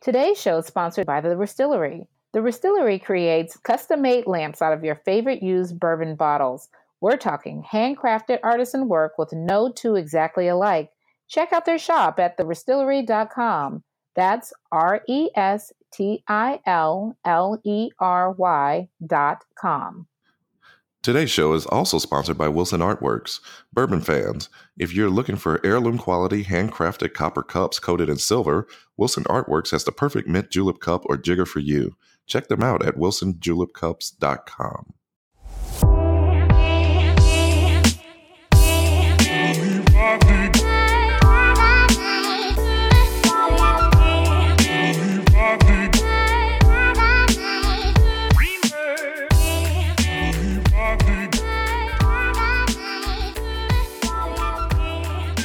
Today's show is sponsored by The Restillery. The Restillery creates custom made lamps out of your favorite used bourbon bottles. We're talking handcrafted artisan work with no two exactly alike. Check out their shop at therestillery.com. That's R E S T I L L E R Y dot com. Today's show is also sponsored by Wilson Artworks. Bourbon fans, if you're looking for heirloom quality handcrafted copper cups coated in silver, Wilson Artworks has the perfect mint julep cup or jigger for you. Check them out at wilsonjulepcups.com.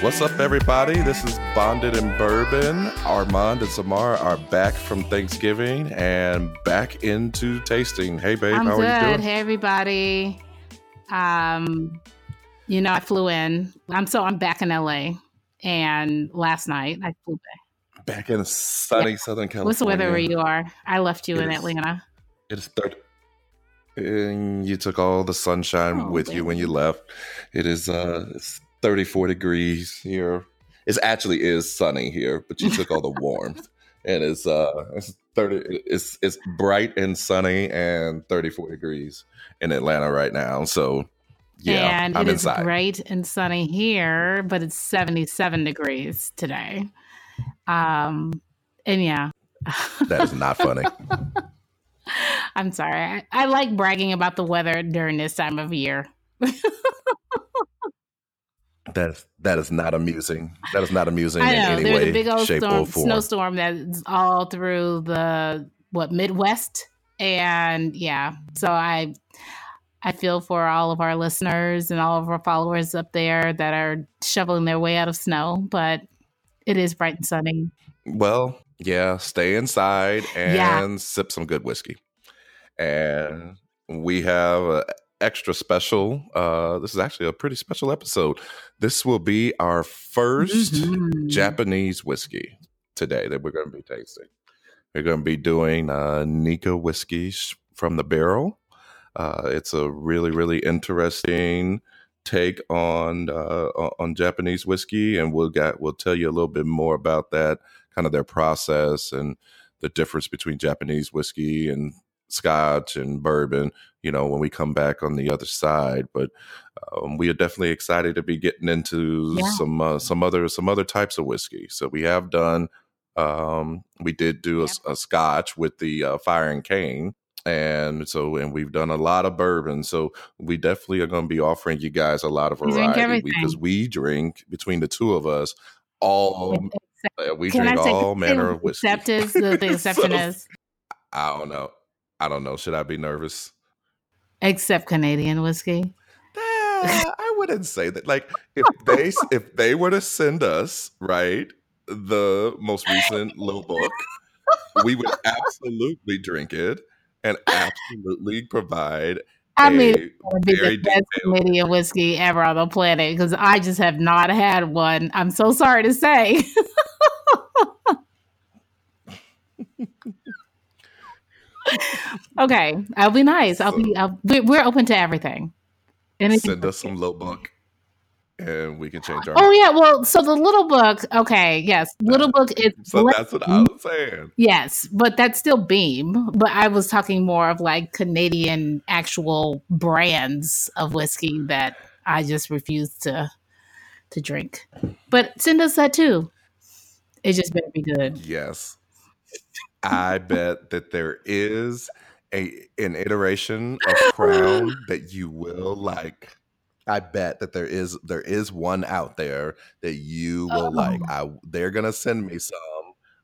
What's up, everybody? This is Bonded in Bourbon. Armond and Samar are back from Thanksgiving and back into tasting. Hey, babe, I'm how good. are you doing? Hey, everybody. Um, you know, I flew in. I'm so I'm back in LA, and last night I flew back. Back in sunny Southern California. What's the weather where you are? I left you It in is- Atlanta. It is third. And you took all the sunshine Oh, with you when you left. It is uh 34 degrees here. It actually is sunny here, but you took all the warmth. And it's uh it's 30 it's it's bright and sunny and 34 degrees in Atlanta right now. So yeah, and I'm it is inside. bright and sunny here, but it's 77 degrees today. Um, and yeah, That is not funny. I'm sorry. I, I like bragging about the weather during this time of year. that is that is not amusing. That is not amusing I in know any there's way, a big old shape, storm, or form. snowstorm that's all through the what Midwest, and yeah. So I I feel for all of our listeners and all of our followers up there that are shoveling their way out of snow, but it is bright and sunny. Well, yeah, stay inside and Yeah. sip some good whiskey. And we have extra special. Uh, this is actually a pretty special episode. This will be our 1st Mhm. Japanese whiskey today that we're going to be tasting. We're going to be doing uh, Nikka whiskeys from the barrel. Uh, it's a really, really interesting take on uh, on Japanese whiskey, and we'll get we'll tell you a little bit more about that, kind of their process and the difference between Japanese whiskey and Scotch and bourbon. You know, when we come back on the other side, but um, we are definitely excited to be getting into Yeah. some uh, some other some other types of whiskey. So we have done. Um, we did do a, Yep. a Scotch with the uh, Fire and Cane, and so and we've done a lot of bourbon. So we definitely are going to be offering you guys a lot of variety because we drink between the two of us all uh, we Can drink all manner of whiskey. Except is the, the exception So- is I don't know. I don't know. Should I be nervous? except Canadian whiskey. Ah, I wouldn't say that. Like if they if they were to send us right the most recent little book, we would absolutely drink it and absolutely provide. I mean, it would be the best Canadian whiskey ever on the planet because I just have not had one. I'm so sorry to say. okay, I'll be nice. I'll be. I'll, we're, we're open to everything. Anything send us some little book, and we can change our. Oh yeah, well, so the little book. Okay, yes, little book is so that's what I was saying. yes, but that's still Beam. But I was talking more of like Canadian actual brands of whiskey that I just refuse to to drink. But send us that too. It just better be good. Yes. I bet that there is a an iteration of Crown that you will like. I bet that there is there is one out there that you will like. Oh. I they're gonna send me some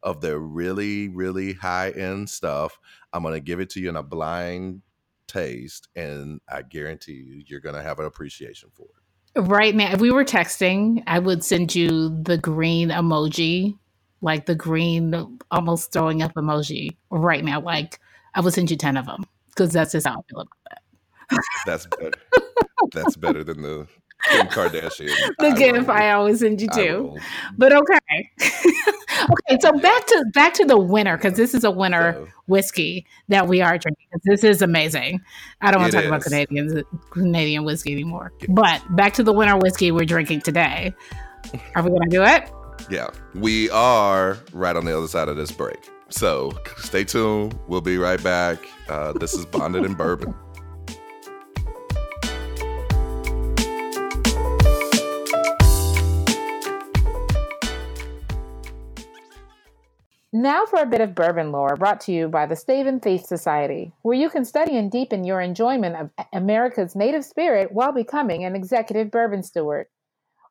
of their really really high end stuff. I'm gonna give it to you in a blind taste, and I guarantee you you're gonna have an appreciation for it. Right now, if we were texting, I would send you the green emoji, like the green almost throwing up emoji right now. Like I will send you 10 of them because that's just how I feel about that. That's better. That's better than the Kim Kardashian. the I gift will. I always send you I to. But okay. okay, so back to back to the winner because this is a winner So, whiskey that we are drinking. This is amazing. I don't want to talk about is. Canadians Canadian whiskey anymore. But back to the winter whiskey we're drinking today. Are we gonna do it? yeah, we are right on the other side of this break. So stay tuned. We'll be right back. Uh, this is Bonded in Bourbon. Now for a bit of bourbon lore brought to you by the Stave and Thief Society, where you can study and deepen your enjoyment of America's native spirit while becoming an executive bourbon steward.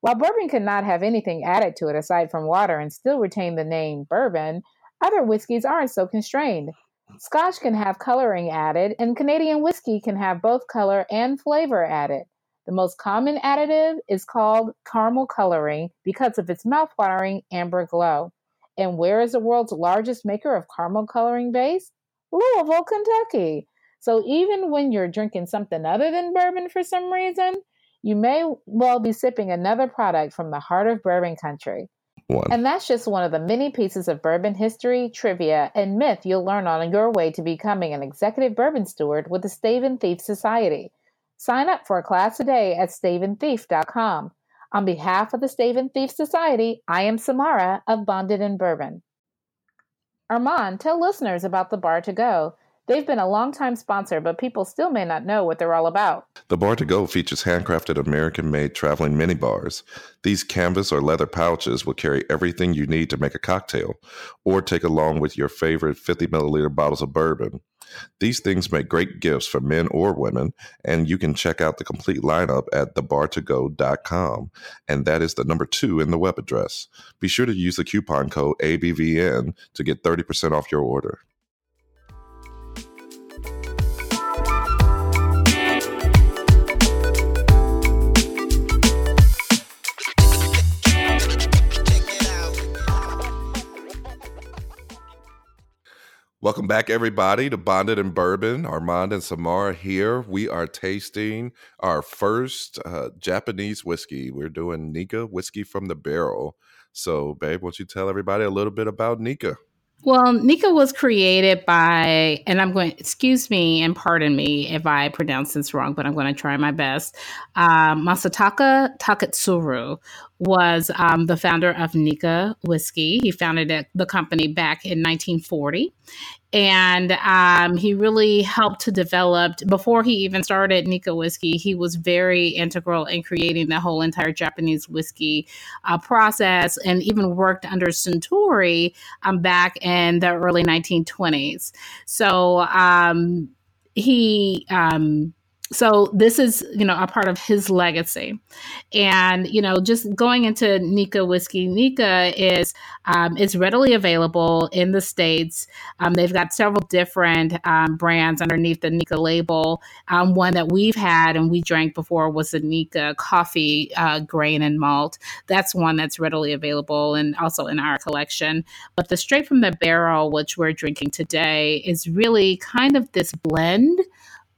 While bourbon cannot have anything added to it aside from water and still retain the name bourbon, other whiskeys aren't so constrained. Scotch can have coloring added, and Canadian whiskey can have both color and flavor added. The most common additive is called caramel coloring because of its mouthwatering amber glow. And where is the world's largest maker of caramel coloring base? Louisville, Kentucky. So even when you're drinking something other than bourbon for some reason, you may well be sipping another product from the heart of bourbon country. One. And that's just one of the many pieces of bourbon history, trivia, and myth you'll learn on your way to becoming an executive bourbon steward with the Stave and Thief Society. Sign up for a class today at staveandthief.com. On behalf of the Stave and Thief Society, I am Samara of Bonded in Bourbon. Armond, tell listeners about the Bar to Go. They've been a long-time sponsor, but people still may not know what they're all about. The Bar to Go features handcrafted American made traveling mini bars. These canvas or leather pouches will carry everything you need to make a cocktail or take along with your favorite 50 milliliter bottles of bourbon. These things make great gifts for men or women, and you can check out the complete lineup at thebartogo.com. And that is the number two in the web address. Be sure to use the coupon code ABVN to get 30% off your order. Welcome back, everybody, to Bonded in Bourbon. Armond and Samara here. We are tasting our first uh, Japanese whiskey. We're doing Nikka whiskey from the barrel. So, babe, won't you tell everybody a little bit about Nikka? Well, Nikka was created by, and I'm going, excuse me and pardon me if I pronounce this wrong, but I'm going to try my best. Um, Masataka Taketsuru was um, the founder of Nikka Whiskey. He founded the company back in 1940. And um, he really helped to develop, before he even started Nikka Whiskey, he was very integral in creating the whole entire Japanese whiskey uh, process and even worked under Suntory um, back in the early 1920s. So um, he, um, so this is you know a part of his legacy. And you know just going into nikka whiskey. Nikka is um, is readily available in the states. Um, they've got several different um, brands underneath the nikka label. Um, one that we've had and we drank before was the nikka coffee uh, grain and malt. That's one that's readily available and also in our collection. But the straight from the barrel which we're drinking today is really kind of this blend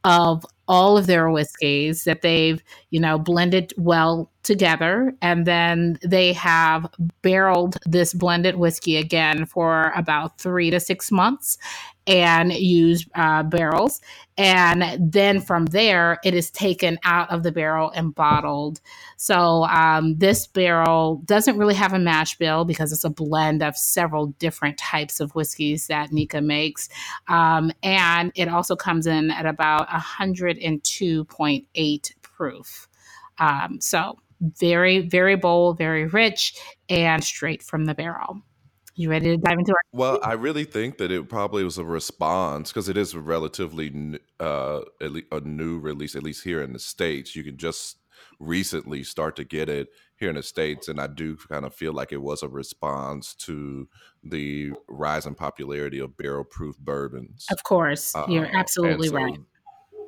of all of their whiskeys that they've you know blended well together. And then they have barreled this blended whiskey again for about three to six months and use uh, barrels. And then from there it is taken out of the barrel and bottled. So um, this barrel doesn't really have a mash bill because it's a blend of several different types of whiskeys that nikka makes. Um, and it also comes in at about 102.8 proof. Um, so very very bold very rich and straight from the barrel you ready to dive into our Well, I really think that it probably was a response because it is a relatively uh, a new release, at least here in the states. You can just recently start to get it here in the states, and I do kind of feel like it was a response to the rise in popularity of barrel-proof bourbons. of course you're Uh, absolutely so, right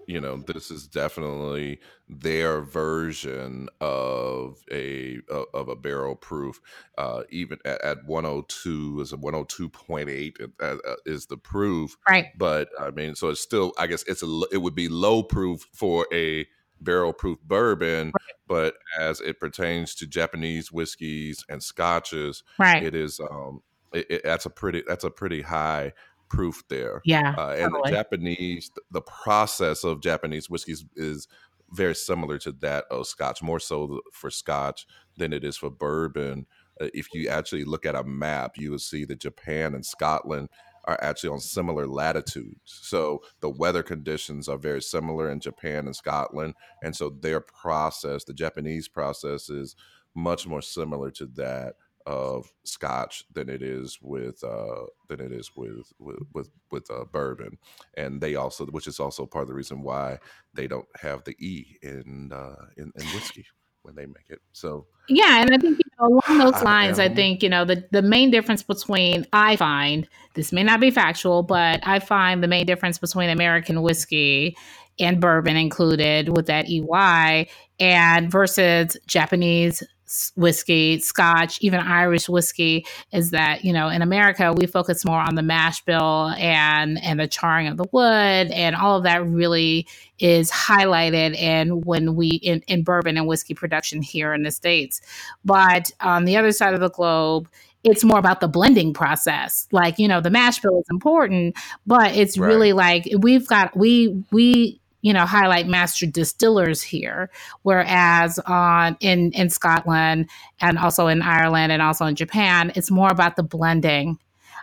you know, this is definitely their version of a of a barrel proof. Uh, even at, at 102 is a 102.8 uh, uh, is the proof, right but I mean, so it's still, I guess it's a it would be low proof for a barrel proof bourbon, right. but as it pertains to Japanese whiskeys and scotches, right. it is um it, it, that's a pretty that's a pretty high proof there. Yeah, uh, and totally. the Japanese the process of Japanese whiskeys is very similar to that of Scotch, more so for Scotch than it is for bourbon. Uh, if you actually look at a map, you will see that Japan and Scotland are actually on similar latitudes. So the weather conditions are very similar in Japan and Scotland. And so their process, the Japanese process, is much more similar to that of Scotch than it is with uh, than it is with with with, with uh, bourbon, and they also, which is also part of the reason why they don't have the e in uh, in, in whiskey when they make it. So yeah, and I think you know, along those lines, I, I, think you know the the main difference between I find this may not be factual, but I find the main difference between American whiskey and bourbon included with that EY and versus Japanese whiskey, Scotch, even Irish whiskey is that you know in America we focus more on the mash bill and and the charring of the wood and all of that really is highlighted and when we in, in bourbon and whiskey production here in the states. But on the other side of the globe, it's more about the blending process. Like, you know, the mash bill is important, but it's right. really like we've got we we you know highlight master distillers here whereas on in in Scotland and also in Ireland and also in Japan it's more about the blending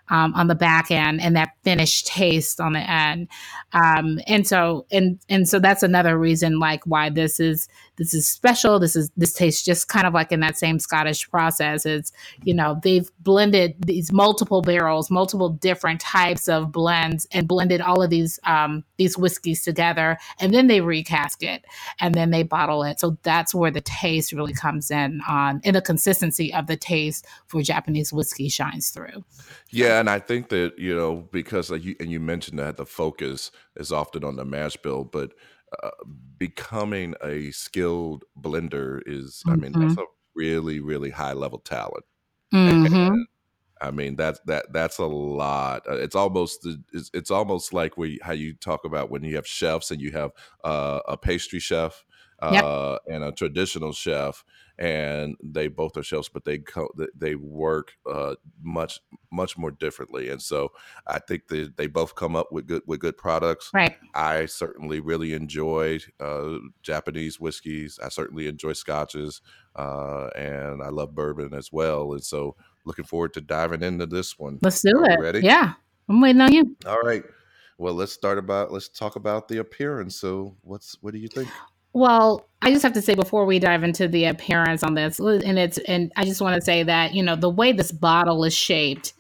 um, on the back end and that finished taste on the end. Um, and so and and so that's another reason like why this is this is special. This is this tastes just kind of like in that same Scottish process. It's you know they've blended these multiple barrels, multiple different types of blends, and blended all of these um, these whiskeys together, and then they recast it and then they bottle it. So that's where the taste really comes in on in the consistency of the taste for Japanese whiskey shines through. Yeah, and I think that you know because like you and you mentioned that the focus is often on the mash bill, but uh, becoming a skilled blender is, mm-hmm. I mean, that's mm-hmm. a really really high level talent. Mm-hmm. I mean that's that that's a lot. Uh, it's almost it's, it's almost like we how you talk about when you have chefs and you have uh, a pastry chef yep. Uh, and a traditional chef, and they both are chefs, but they co- they work uh, much much more differently. And so I think they, they both come up with good with good products. Right. I certainly really enjoyed uh, Japanese whiskeys. I certainly enjoy scotches, uh, and I love bourbon as well. And so looking forward to diving into this one. Let's do it. Ready? Yeah, I'm waiting on you. All right. Well, let's start about let's talk about the appearance. So, what's what do you think? Well, I just have to say before we dive into the appearance on this, and it's and I just want to say that you know the way this bottle is shaped,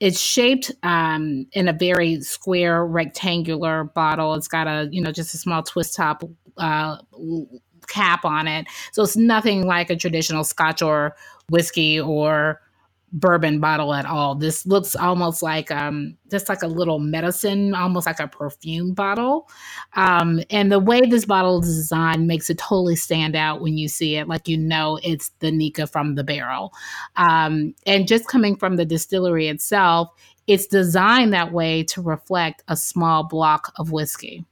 it's shaped um, in a very square rectangular bottle. It's got a you know just a small twist top uh, cap on it, so it's nothing like a traditional Scotch or whiskey or bourbon bottle at all. This looks almost like um just like a little medicine, almost like a perfume bottle. Um, and the way this bottle is designed makes it totally stand out when you see it, like you know it's the Nikka from the barrel. Um, and just coming from the distillery itself, it's designed that way to reflect a small block of whiskey.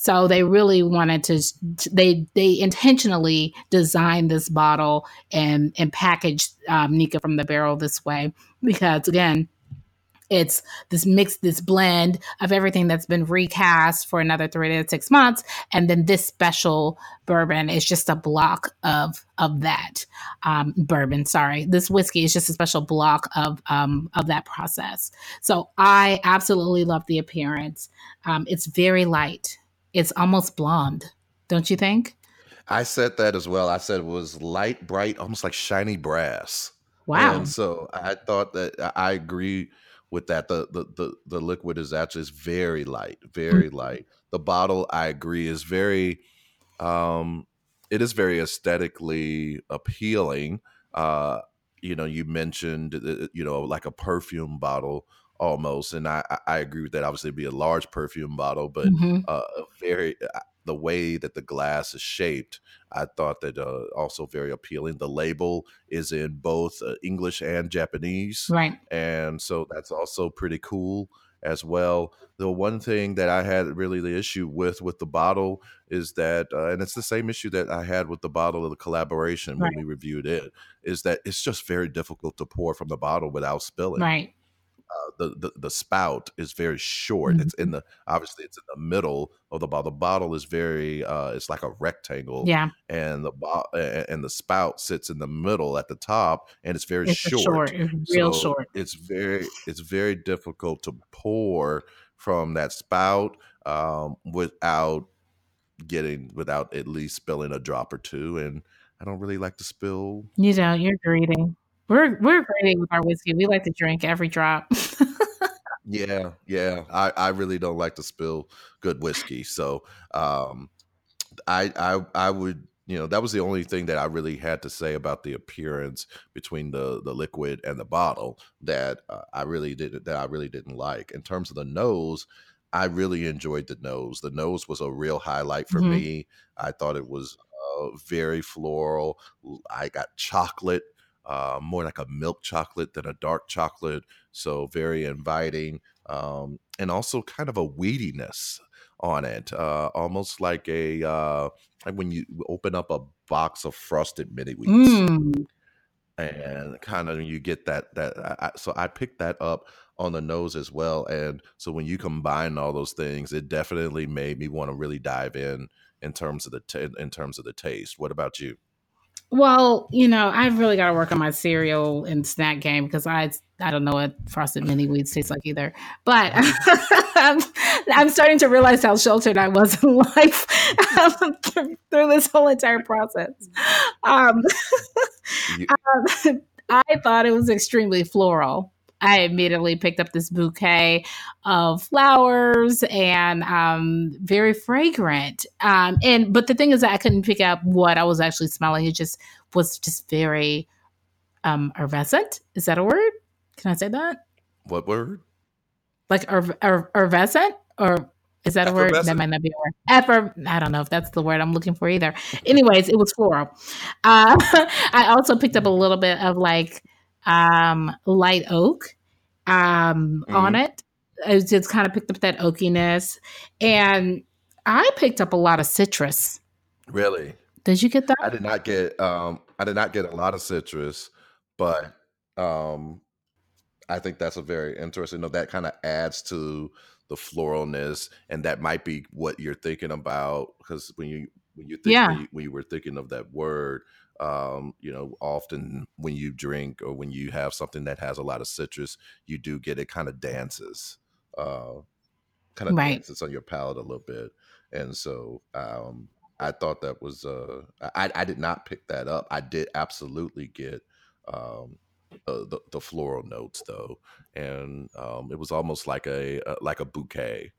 So they really wanted to they they intentionally designed this bottle and and packaged um, Nikka from the barrel this way because again it's this mix this blend of everything that's been recast for another three to six months and then this special bourbon is just a block of of that um, bourbon sorry. This whiskey is just a special block of um, of that process. So i absolutely love the appearance. Um, it's very light it's almost blonde, don't you think? I said that as well. I said it was light, bright, almost like shiny brass. Wow. And so I thought that I agree with that. The the the, the liquid is actually is very light, very mm-hmm. light. The bottle, I agree, is very um it is very aesthetically appealing. Uh, you know, you mentioned uh, you know, like a perfume bottle almost. And I, I agree with that. Obviously, it'd be a large perfume bottle, but mm-hmm. uh, very uh, the way that the glass is shaped, I thought that uh, also very appealing. The label is in both uh, English and Japanese, right? And so that's also pretty cool. as well. The one thing that I had really the issue with with the bottle is that, uh, and it's the same issue that I had with the bottle of the collaboration when we reviewed it, is that it's just very difficult to pour from the bottle without spilling Right. Uh, the, the the spout is very short. It's in the obviously it's in the middle of the bottle. The bottle is very uh, it's like a rectangle, Yeah. and the bo- and the spout sits in the middle at the top, and it's very It's short. short, it's real So short. it's very it's very difficult to pour from that spout um, without getting without at least spilling a drop or two. And I don't really like to spill. You know, you're greedy. We're we're greedy with our whiskey. We like to drink every drop. Yeah, yeah. I, I really don't like to spill good whiskey. So um I I I would you know that was the only thing that I really had to say about the appearance between the the liquid and the bottle that uh, I really did that I really didn't like. In terms of the nose, I really enjoyed the nose. The nose was a real highlight for Mhm. me. I thought it was uh, very floral. I got chocolate, uh, more like a milk chocolate than a dark chocolate. So very inviting, um, and also kind of a weediness on it, uh, almost like a uh, like when you open up a box of frosted mini wheats Mm. and kind of you get that that I, so I picked that up on the nose as well and so when you combine all those things it definitely made me want to really dive in in terms of the ta in terms of the taste what about you Well, you know, I've really got to work on my cereal and snack game because I I don't know what frosted mini wheats taste like either. But I'm, I'm starting to realize how sheltered I was in life um, through this whole entire process. Um, um, I thought it was extremely floral. I immediately picked up this bouquet of flowers and um, very fragrant. Um, and but the thing is that I couldn't pick up what I was actually smelling. It just was just very um. Is that a word? Can I say that? what word Like er, er, or is that a word? That might not be a word. Effer. I don't know if that's the word I'm looking for either. Anyways, it was floral. Uh, I also picked up a little bit of like um, light oak um, on it. I just kind of picked up that oakiness, and I picked up a lot of citrus. really Did you get that? I did not get um I did not get a lot of citrus but um I think that's a very interesting. No, that kind of adds to the floralness, and that might be what you're thinking about because when you when you think Yeah. when, you, when you were thinking of that word, um, you know, often when you drink or when you have something that has a lot of citrus, you do get it kind of dances, uh, kind of Right. dances on your palate a little bit, and so um, I thought that was uh, I I did not pick that up. I did absolutely get. Um, uh, the the floral notes though, and um, it was almost like a, uh like a bouquet,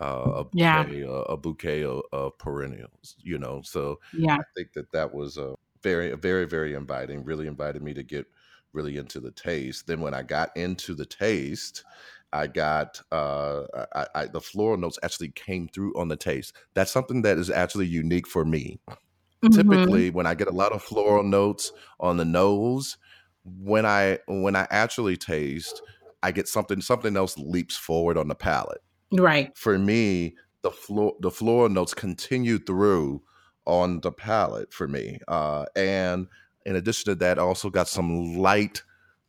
uh, a Yeah. bouquet, uh, a bouquet of, of perennials. You know, so Yeah. I think that that was a very very very inviting. Really invited me to get really into the taste. Then when I got into the taste. I got uh, I, I, the floral notes actually came through on the taste. That's something that is actually unique for me Mhm. typically when I get a lot of floral notes on the nose, when I when I actually taste, I get something something else leaps forward on the palate. Right. For me, the floor the floral notes continue through on the palate for me. Uh, and in addition to that, I also got some light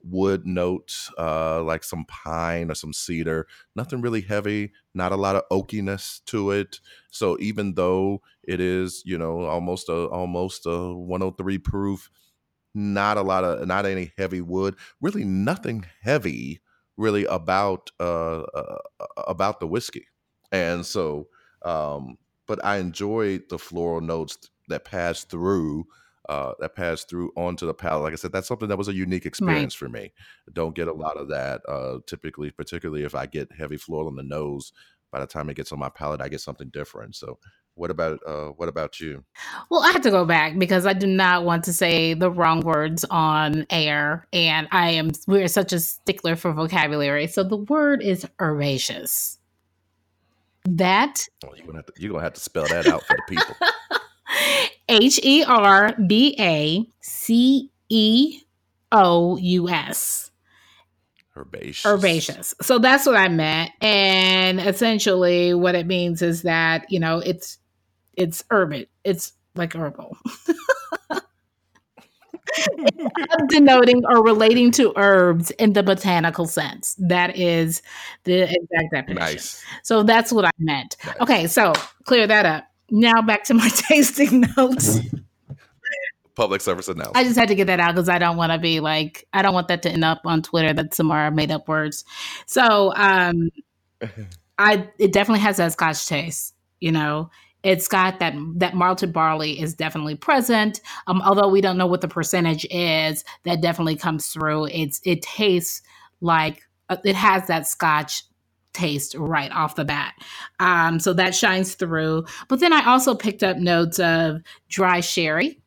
wood notes, uh, like some pine or some cedar. Nothing really heavy, not a lot of oakiness to it. So even though it is, you know, almost a almost a 103 proof, not a lot of not any heavy wood, really nothing heavy really about uh, uh about the whiskey. And so um but I enjoyed the floral notes that passed through uh, that passed through onto the palate. Like I said, that's something that was a unique Right. experience for me. Don't get a lot of that uh, typically, particularly if I get heavy floral on the nose. By the time it gets on my palate, I get something different. So, what about uh, what about you? Well, I have to go back because I do not want to say the wrong words on air, and I am we're such a stickler for vocabulary. So the word is herbaceous. That Oh, you're gonna have to, you're gonna have to spell that out for the people. H E R B A C E O U S. Herbaceous. herbaceous. So that's what I meant. And essentially what it means is that, you know, it's it's urban. It's like herbal. denoting or relating to herbs in the botanical sense. That is the exact definition. nice. So that's what I meant. nice. Okay, so clear that up. Now back to my tasting notes. Public service announcement. I just had to get that out because I don't want to be like I don't want that to end up on Twitter that Samara made up words. So um I it definitely has that Scotch taste. You know, it's got that that malted barley is definitely present. Um, although we don't know what the percentage is, that definitely comes through. It's it tastes like uh, it has that Scotch taste right off the bat. Um, so that shines through. But then I also picked up notes of dry sherry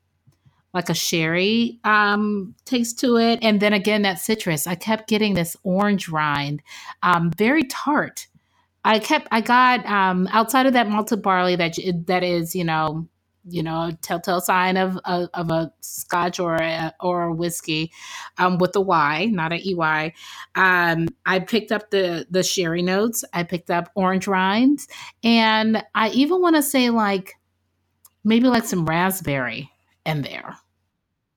like a sherry um, taste to it. And then again, that citrus. I kept getting this orange rind, um, very tart. I kept, I got um, outside of that malted barley that that is, you know, you know, a telltale sign of of, of a Scotch or a, or a whiskey um, with a Y, not a EY. Um, I picked up the the sherry notes. I picked up orange rinds, and I even want to say like maybe like some raspberry in there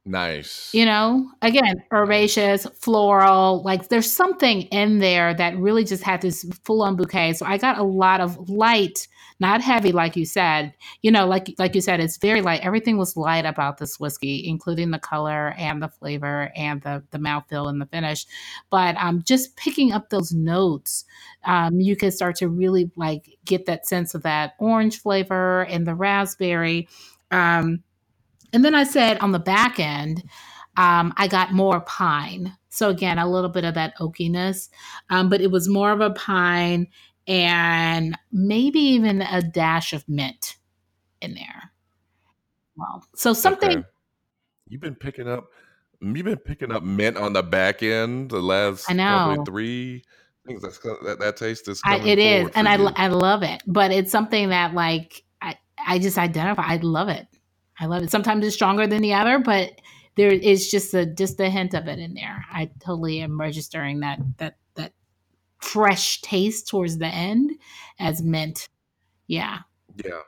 Nice. you know again herbaceous floral like there's something in there that really just had this full-on bouquet. So i got a lot of light not heavy like you said. You know like like you said it's very light. Everything was light about this whiskey including the color and the flavor and the the mouthfeel and the finish. But um just picking up those notes um you can start to really like get that sense of that orange flavor and the raspberry. Um and then I said on the back end, um, I got more pine. So again, a little bit of that oakiness, um, but it was more of a pine and maybe even a dash of mint in there. Well, so something. Okay. You've been picking up. You've been picking up mint on the back end the last I probably know. three things. That's that that taste is I, it is, and I, you. I love it. But it's something that like I I just identify. I love it. I love it. Sometimes it's stronger than the other, but there is just a just a hint of it in there. I totally am registering that that that fresh taste towards the end as mint. Yeah. yeah.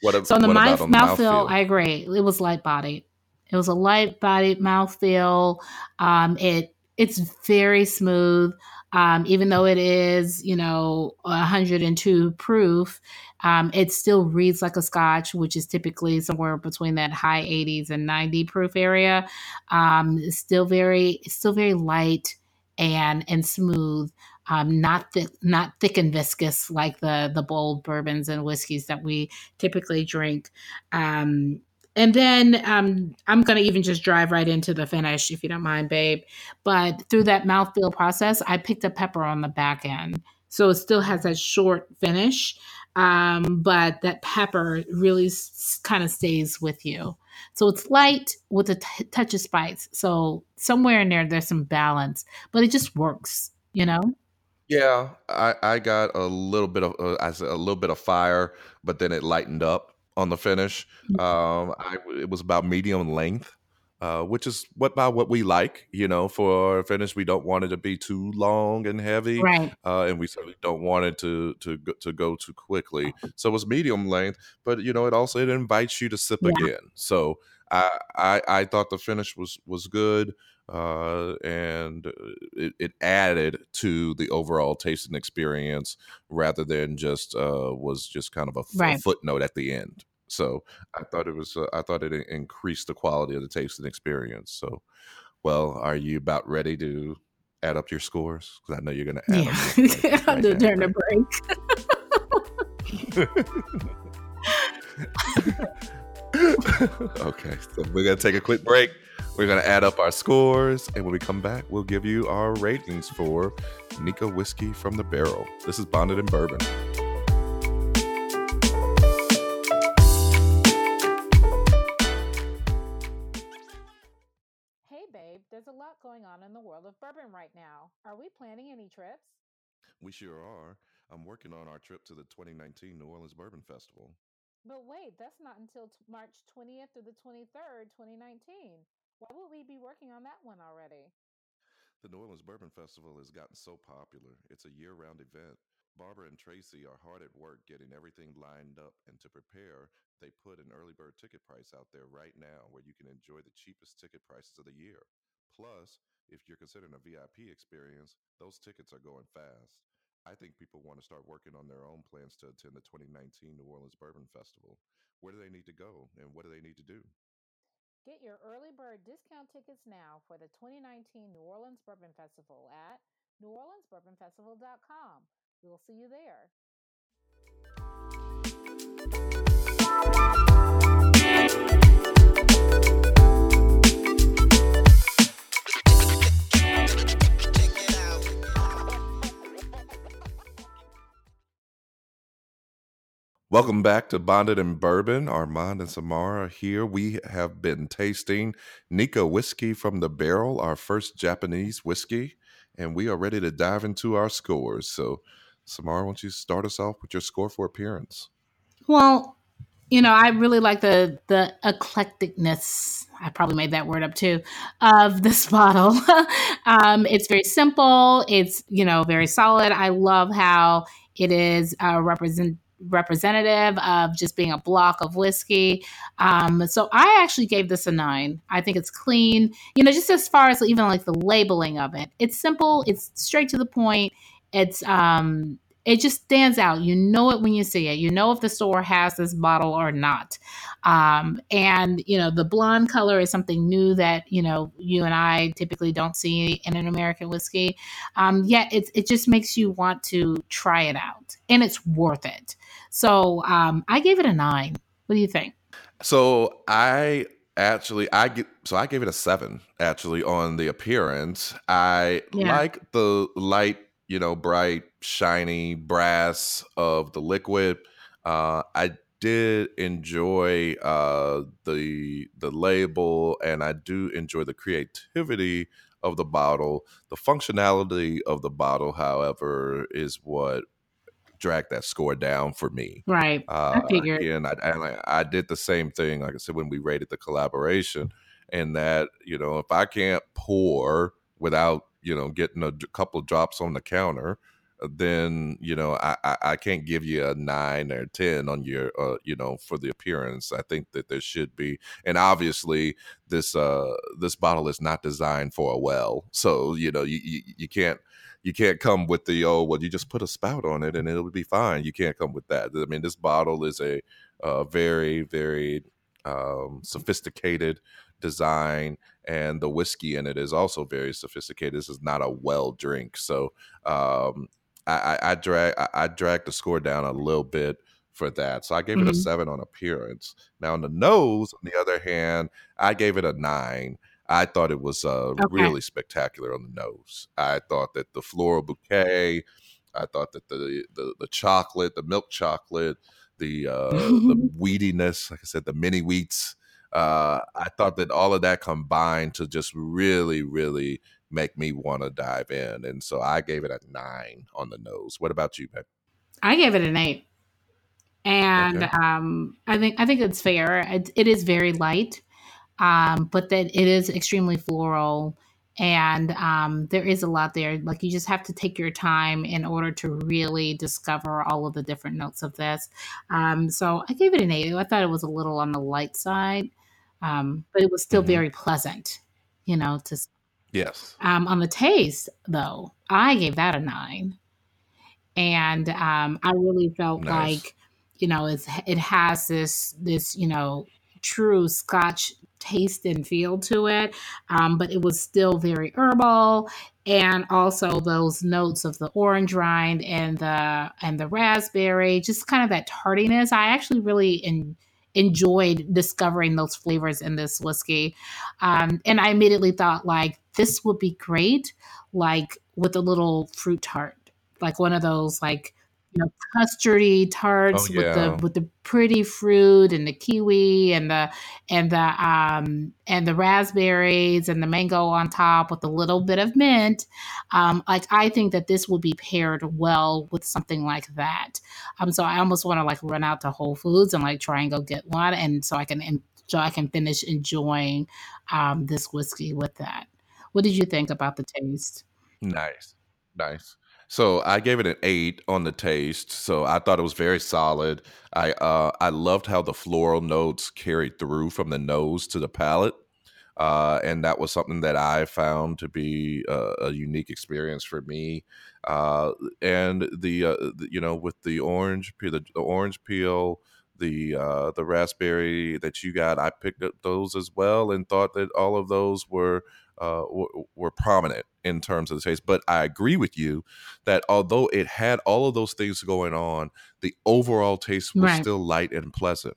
What, a- So on the mouth, mouthfeel, mouthfeel? I agree. It was light bodied. It was a light bodied mouthfeel. Um, it it's very smooth. Um, even though it is, you know, 102 proof, um, it still reads like a scotch, which is typically somewhere between that high 80s and 90 proof area. Um, still very, still very light and and smooth. Um, not thick, not thick and viscous like the the bold bourbons and whiskeys that we typically drink. Um, and then um, I'm going to even just drive right into the finish, if you don't mind, babe. But through that mouthfeel process, I picked a pepper on the back end. So it still has that short finish, um, but that pepper really s- kind of stays with you. So it's light with a t- touch of spice. So somewhere in there, there's some balance, but it just works, you know? Yeah, I, I got a little bit of uh, I said a little bit of fire, but then it lightened up on the finish. Um, I it was about medium length, uh, which is what about what we like. You know, for a finish, we don't want it to be too long and heavy, Right. uh, and we certainly don't want it to to go, to go too quickly. So it was medium length, but you know, it also it invites you to sip Yeah. again. So I I, I thought the finish was was good uh, and uh, it, it added to the overall tasting experience rather than just uh, was just kind of a, f- Right. footnote at the end. So I thought it was uh, I thought it increased the quality of the tasting experience. So, well, are you about ready to add up your scores? Because I know you're going to add Yeah. I'm right during the break. okay, so we're gonna take a quick break. We're gonna add up our scores, and when we come back, we'll give you our ratings for Nikka whiskey from the barrel. This is Bonded in Bourbon. Hey, babe, there's a lot going on in the world of bourbon right now. Are we planning any trips? We sure are. I'm working on our trip to the 2019 New Orleans Bourbon Festival. But wait, that's not until t- March 20th through the 23rd, 2019. Why would we be working on that one already? The New Orleans Bourbon Festival has gotten so popular. It's a year round event. Barbara and Tracy are hard at work getting everything lined up, and to prepare, they put an early bird ticket price out there right now where you can enjoy the cheapest ticket prices of the year. Plus, if you're considering a VIP experience, those tickets are going fast. I think people want to start working on their own plans to attend the 2019 New Orleans Bourbon Festival. Where do they need to go and what do they need to do? Get your early bird discount tickets now for the 2019 New Orleans Bourbon Festival at neworleansbourbonfestival.com. We will see you there. Welcome back to Bonded in Bourbon. Armond and Samara here. We have been tasting Nikka whiskey from the barrel, our first Japanese whiskey, and we are ready to dive into our scores. So, Samara, why don't you start us off with your score for appearance? Well, you know, I really like the the eclecticness. I probably made that word up too of this bottle. um, it's very simple. It's you know very solid. I love how it is uh, represent representative of just being a block of whiskey. Um, so I actually gave this a nine. I think it's clean, you know, just as far as even like the labeling of it. It's simple, it's straight to the point. It's um it just stands out. You know it when you see it. You know if the store has this bottle or not. Um, and you know the blonde color is something new that you know you and I typically don't see in an American whiskey. Um, yet it it just makes you want to try it out, and it's worth it. So um, I gave it a nine. What do you think? So I actually I get so I gave it a seven actually on the appearance. I Yeah. like the light, you know, bright, shiny brass of the liquid. Uh, I did enjoy uh, the the label, and I do enjoy the creativity of the bottle. The functionality of the bottle, however, is what dragged that score down for me. Right. Uh, I figured. again, I, I I did the same thing, like I said, when we rated the collaboration, and that you know, if I can't pour without you know getting a couple drops on the counter, uh, then you know I, I I can't give you a nine or ten on your uh you know for the appearance. I think that there should be, and obviously this uh this bottle is not designed for a well, so you know you you, you can't you can't come with the oh well you just put a spout on it and it'll be fine you can't come with that i mean this bottle is a uh, very very um, sophisticated design and the whiskey in it is also very sophisticated this is not a well drink so um, I, I, I drag I, I dragged the score down a little bit for that so i gave it a Mhm. seven on appearance now on the nose on the other hand i gave it a nine I thought it was uh, Okay. really spectacular on the nose. I thought that the floral bouquet, I thought that the the, the chocolate, the milk chocolate, the uh, the weediness, like I said, the mini wheats. Uh, I thought that all of that combined to just really, really make me want to dive in, and so I gave it a nine on the nose. What about you, babe? I gave it an eight, and Okay. um, I think I think it's fair. It, it is very light, um, but that it is extremely floral, and um, there is a lot there. Like you just have to take your time in order to really discover all of the different notes of this. Um, so I gave it an eight. I thought it was a little on the light side, um, but it was still Mhm. very pleasant. You know, to Yes. um, on the taste though, I gave that a nine and um, I really felt Nice. like you know it's it has this this you know true Scotch taste and feel to it, um, but it was still very herbal, and also those notes of the orange rind and the and the raspberry, just kind of that tardiness. I actually really en- enjoyed discovering those flavors in this whiskey, um, and I immediately thought like this would be great, like with a little fruit tart like one of those like you know custardy Oh tarts with the with the pretty fruit and the kiwi and the and the um and the raspberries and the mango on top with a little bit of mint. Um like i think that this would be paired well with something like that. Um so i almost want to like run out to whole foods and like try and go get one and so i can and so i can finish enjoying um this whiskey with that. What did you think about the taste? Nice, nice. So I gave it an eight on the taste. So I thought it was very solid. I uh, I loved how the floral notes carried through from the nose to the palate. Uh, and that was something that I found to be a, a unique experience for me. Uh, and the, uh, the, you know with the orange peel, the, the orange peel, the uh, the raspberry that you got, I picked up those as well, and thought that all of those were uh, w- were prominent in terms of the taste. But I agree with you that although it had all of those things going on, the overall taste was Right. still light and pleasant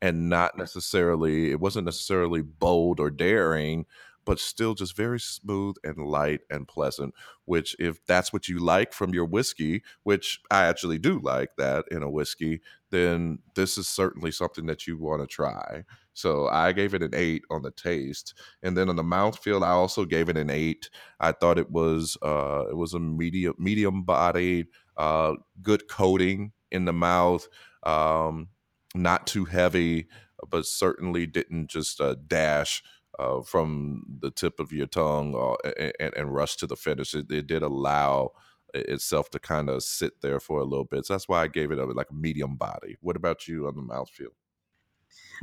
and not necessarily it wasn't necessarily bold or daring but still just very smooth and light and pleasant which if that's what you like from your whiskey which i actually do like that in a whiskey then this is certainly something that you want to try. So i gave it an eight on the taste and then on the mouthfeel i also gave it an eight. I thought it was uh it was a medium medium bodied uh good coating in the mouth um not too heavy, but certainly didn't just uh, dash uh, from the tip of your tongue uh, and, and, rush to the finish. It, it did allow itself to kind of sit there for a little bit. So that's why I gave it a like a medium body. What about you on the mouthfeel?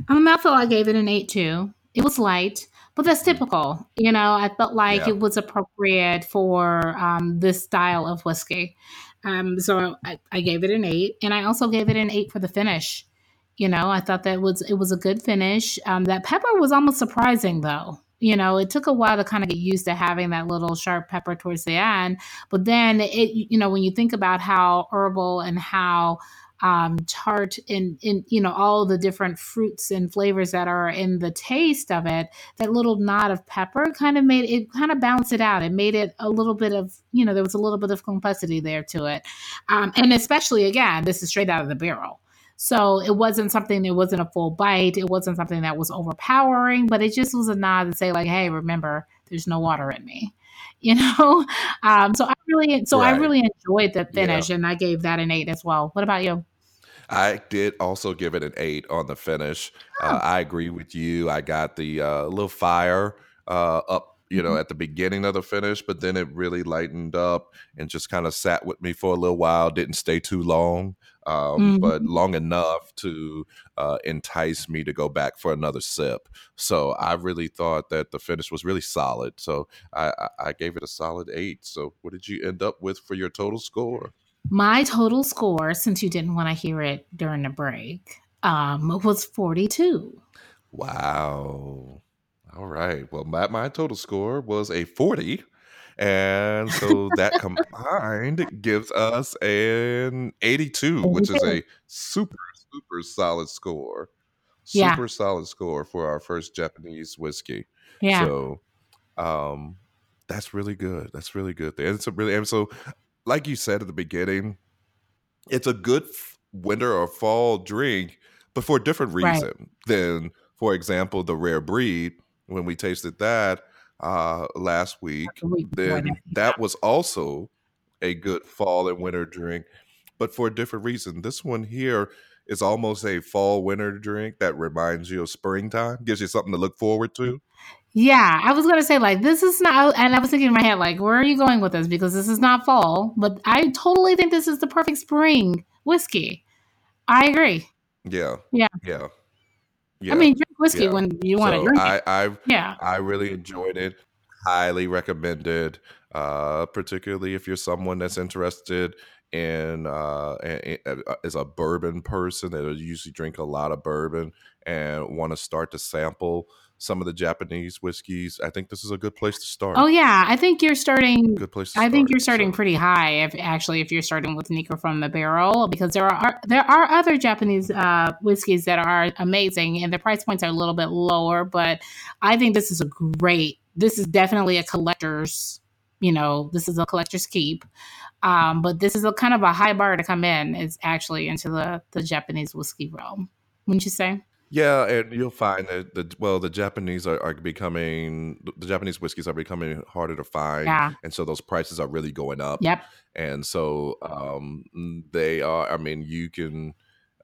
On the mouthfeel, I gave it an eight too. It was light, but that's typical. You know, I felt like Yeah. it was appropriate for um, this style of whiskey. Um, so I, I gave it an eight, and I also gave it an eight for the finish. You know, I thought that was it was a good finish. Um, that pepper was almost surprising, though. You know, it took a while to kind of get used to having that little sharp pepper towards the end, but then it, you know, when you think about how herbal and how um, tart and, and you know all the different fruits and flavors that are in the taste of it that little nod of pepper kind of made it kind of balanced it out it made it a little bit of you know there was a little bit of complexity there to it um, and especially again this is straight out of the barrel so it wasn't something it wasn't a full bite it wasn't something that was overpowering but it just was a nod to say like hey remember there's no water in me you know um, so i really so i really enjoyed the Yeah. finish and i gave that an eight as well what about you I did also give it an eight on the finish. Uh, I agree with you. I got the uh, little fire uh, up, you know, Mhm. at the beginning of the finish, but then it really lightened up and just kind of sat with me for a little while. Didn't stay too long, um, but Mhm. long enough to uh, entice me to go back for another sip. So I really thought that the finish was really solid. So I, I, I gave it a solid eight. So what did you end up with for your total score? My total score, since you didn't want to hear it during the break, um, was 42. Wow. All right. Well, my, my total score was a 40. And so that combined gives us an 82, which is a super, super solid score. Yeah. Super solid score for our first Japanese whiskey. Yeah. So um that's really good. That's really good. And it's a really and so like you said at the beginning, it's a good f- winter or fall drink, but for a different Right. reason than, for example, the rare breed. When we tasted that uh last week, The week before then that. was also a good fall and winter drink, but for a different reason. This one here is almost a fall winter drink that reminds you of springtime, gives you something to look forward to. Yeah, I was gonna say like this is not, and I was thinking in my head like, where are you going with this? Because this is not fall, but I totally think this is the perfect spring whiskey. I agree. Yeah. Yeah. Yeah. Yeah. I mean, drink whiskey Yeah. when you want to so drink I, it. I Yeah, I really enjoyed it. Highly recommended, uh, particularly if you're someone that's interested in uh, as a bourbon person that usually drink a lot of bourbon and want to start to sample some of the Japanese whiskeys. I think this is a good place to start. Oh yeah, I think you're starting. Good place to I start. think you're starting So, pretty high. If actually, if you're starting with Nikka from the barrel, because there are there are other Japanese uh, whiskeys that are amazing, and the price points are a little bit lower. But I think this is a great. This is definitely a collector's. You know, this is a collector's keep. Um, but this is a kind of a high bar to come in. It's actually into the the Japanese whiskey realm. Wouldn't you say? Yeah, and you'll find that the well, the Japanese are, are becoming the Japanese whiskeys are becoming harder to find, Yeah. and so those prices are really going up. Yep. and so um they are i mean you can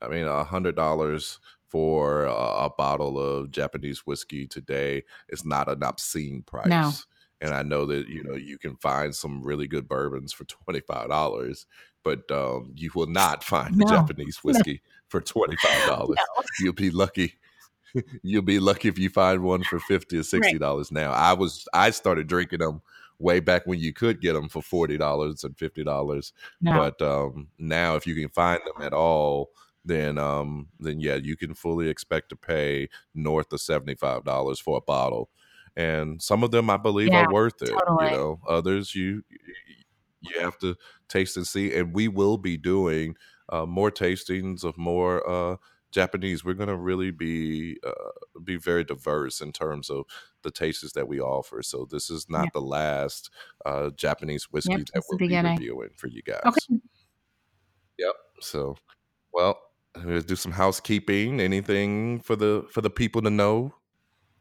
i mean a hundred dollars for a, a bottle of japanese whiskey today is not an obscene price No. and I know that you know you can find some really good bourbons for twenty five dollars, but um, you will not find no. Japanese whiskey. For twenty five dollars. No. You'll be lucky. You'll be lucky if you find one for fifty or sixty dollars. Right. Now, I was I started drinking them way back when you could get them for forty dollars and fifty dollars, but um, now if you can find them at all, then um, then yeah, you can fully expect to pay north of seventy five dollars for a bottle and some of them I believe yeah, are worth it. Totally. You know, others you you have to taste and see. And we will be doing uh, more tastings of more uh, Japanese. We're going to really be uh, be very diverse in terms of the tastes that we offer. So this is not the last uh, Japanese whiskey yep, that we'll be reviewing for you guys. Okay. Yep. So, well, let's do some housekeeping. Anything for the for the people to know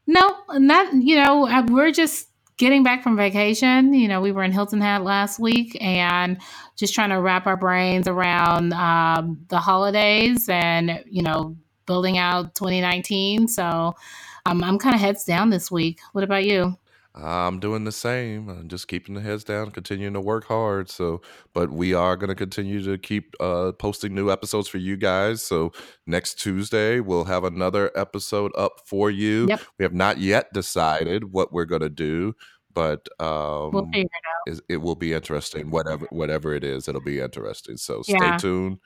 no, not you know. Uh, we're just getting back from vacation. You know, we were in Hilton Head last week and just trying to wrap our brains around um, the holidays and you know building out 2019. So um, I'm kind of heads down this week. What about you? I'm doing the same. I'm just keeping the heads down, continuing to work hard. So, but we are going to continue to keep uh, posting new episodes for you guys. So, next Tuesday, we'll have another episode up for you. Yep. We have not yet decided what we're going to do, but um, we'll figure it out. It, will be interesting. Whatever, whatever it is, it'll be interesting. So, stay yeah. tuned.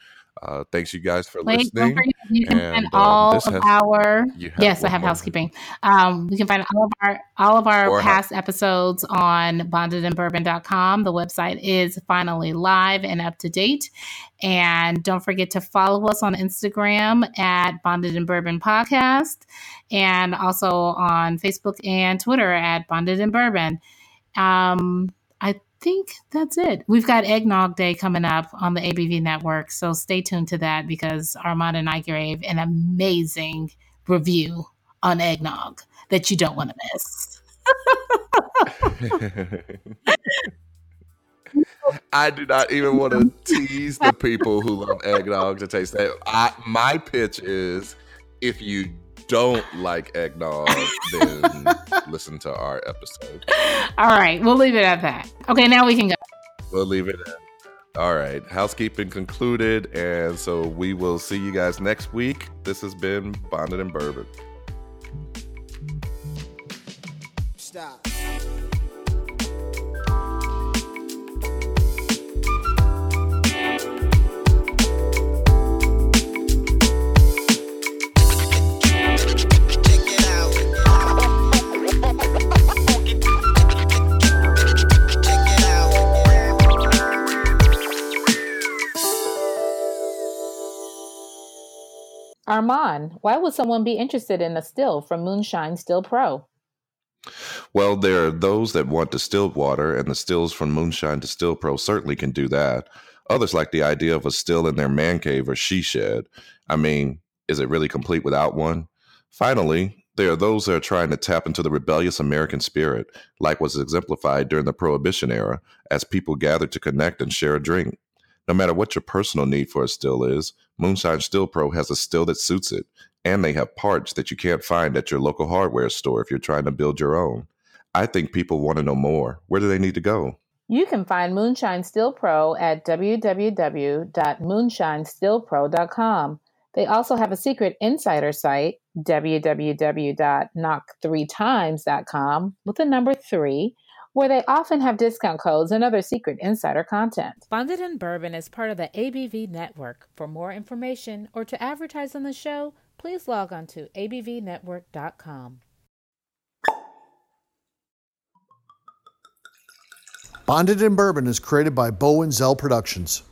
Uh, thanks you guys for Wait, listening. You can and, find uh, all of our yes, I have more. housekeeping. Um, we can find all of our all of our past episodes on bondedandbourbon.com. The website is finally live and up to date. And don't forget to follow us on Instagram at Bonded and Bourbon Podcast, and also on Facebook and Twitter at Bonded and Bourbon. Um, I think that's it. We've got Eggnog Day coming up on the ABV network. So stay tuned to that because Armond and I gave an amazing review on eggnog that you don't want to miss. I do not even want to tease the people who love eggnog to taste that. I, my pitch is if you don't like eggnog, then listen to our episode. All right, we'll leave it at that. Okay, now we can go. We'll leave it at all right, housekeeping concluded, and so we will see you guys next week. This has been Bonded and Bourbon. Stop. Armond, why would someone be interested in a still from Moonshine Still Pro? Well, there are those that want distilled water, and the stills from Moonshine Distill Pro certainly can do that. Others like the idea of a still in their man cave or she shed. I mean, is it really complete without one? Finally, there are those that are trying to tap into the rebellious American spirit, like was exemplified during the Prohibition era, as people gathered to connect and share a drink. No matter what your personal need for a still is, Moonshine Still Pro has a still that suits it, and they have parts that you can't find at your local hardware store if you're trying to build your own. I think people want to know more. Where do they need to go? You can find Moonshine Still Pro at www.moonshinestillpro.com. They also have a secret insider site, www.knock3times.com, with the number three where they often have discount codes and other secret insider content. Bonded and Bourbon is part of the ABV network. For more information or to advertise on the show, please log on to abvnetwork.com. Bonded and Bourbon is created by Beaux and Zel Productions.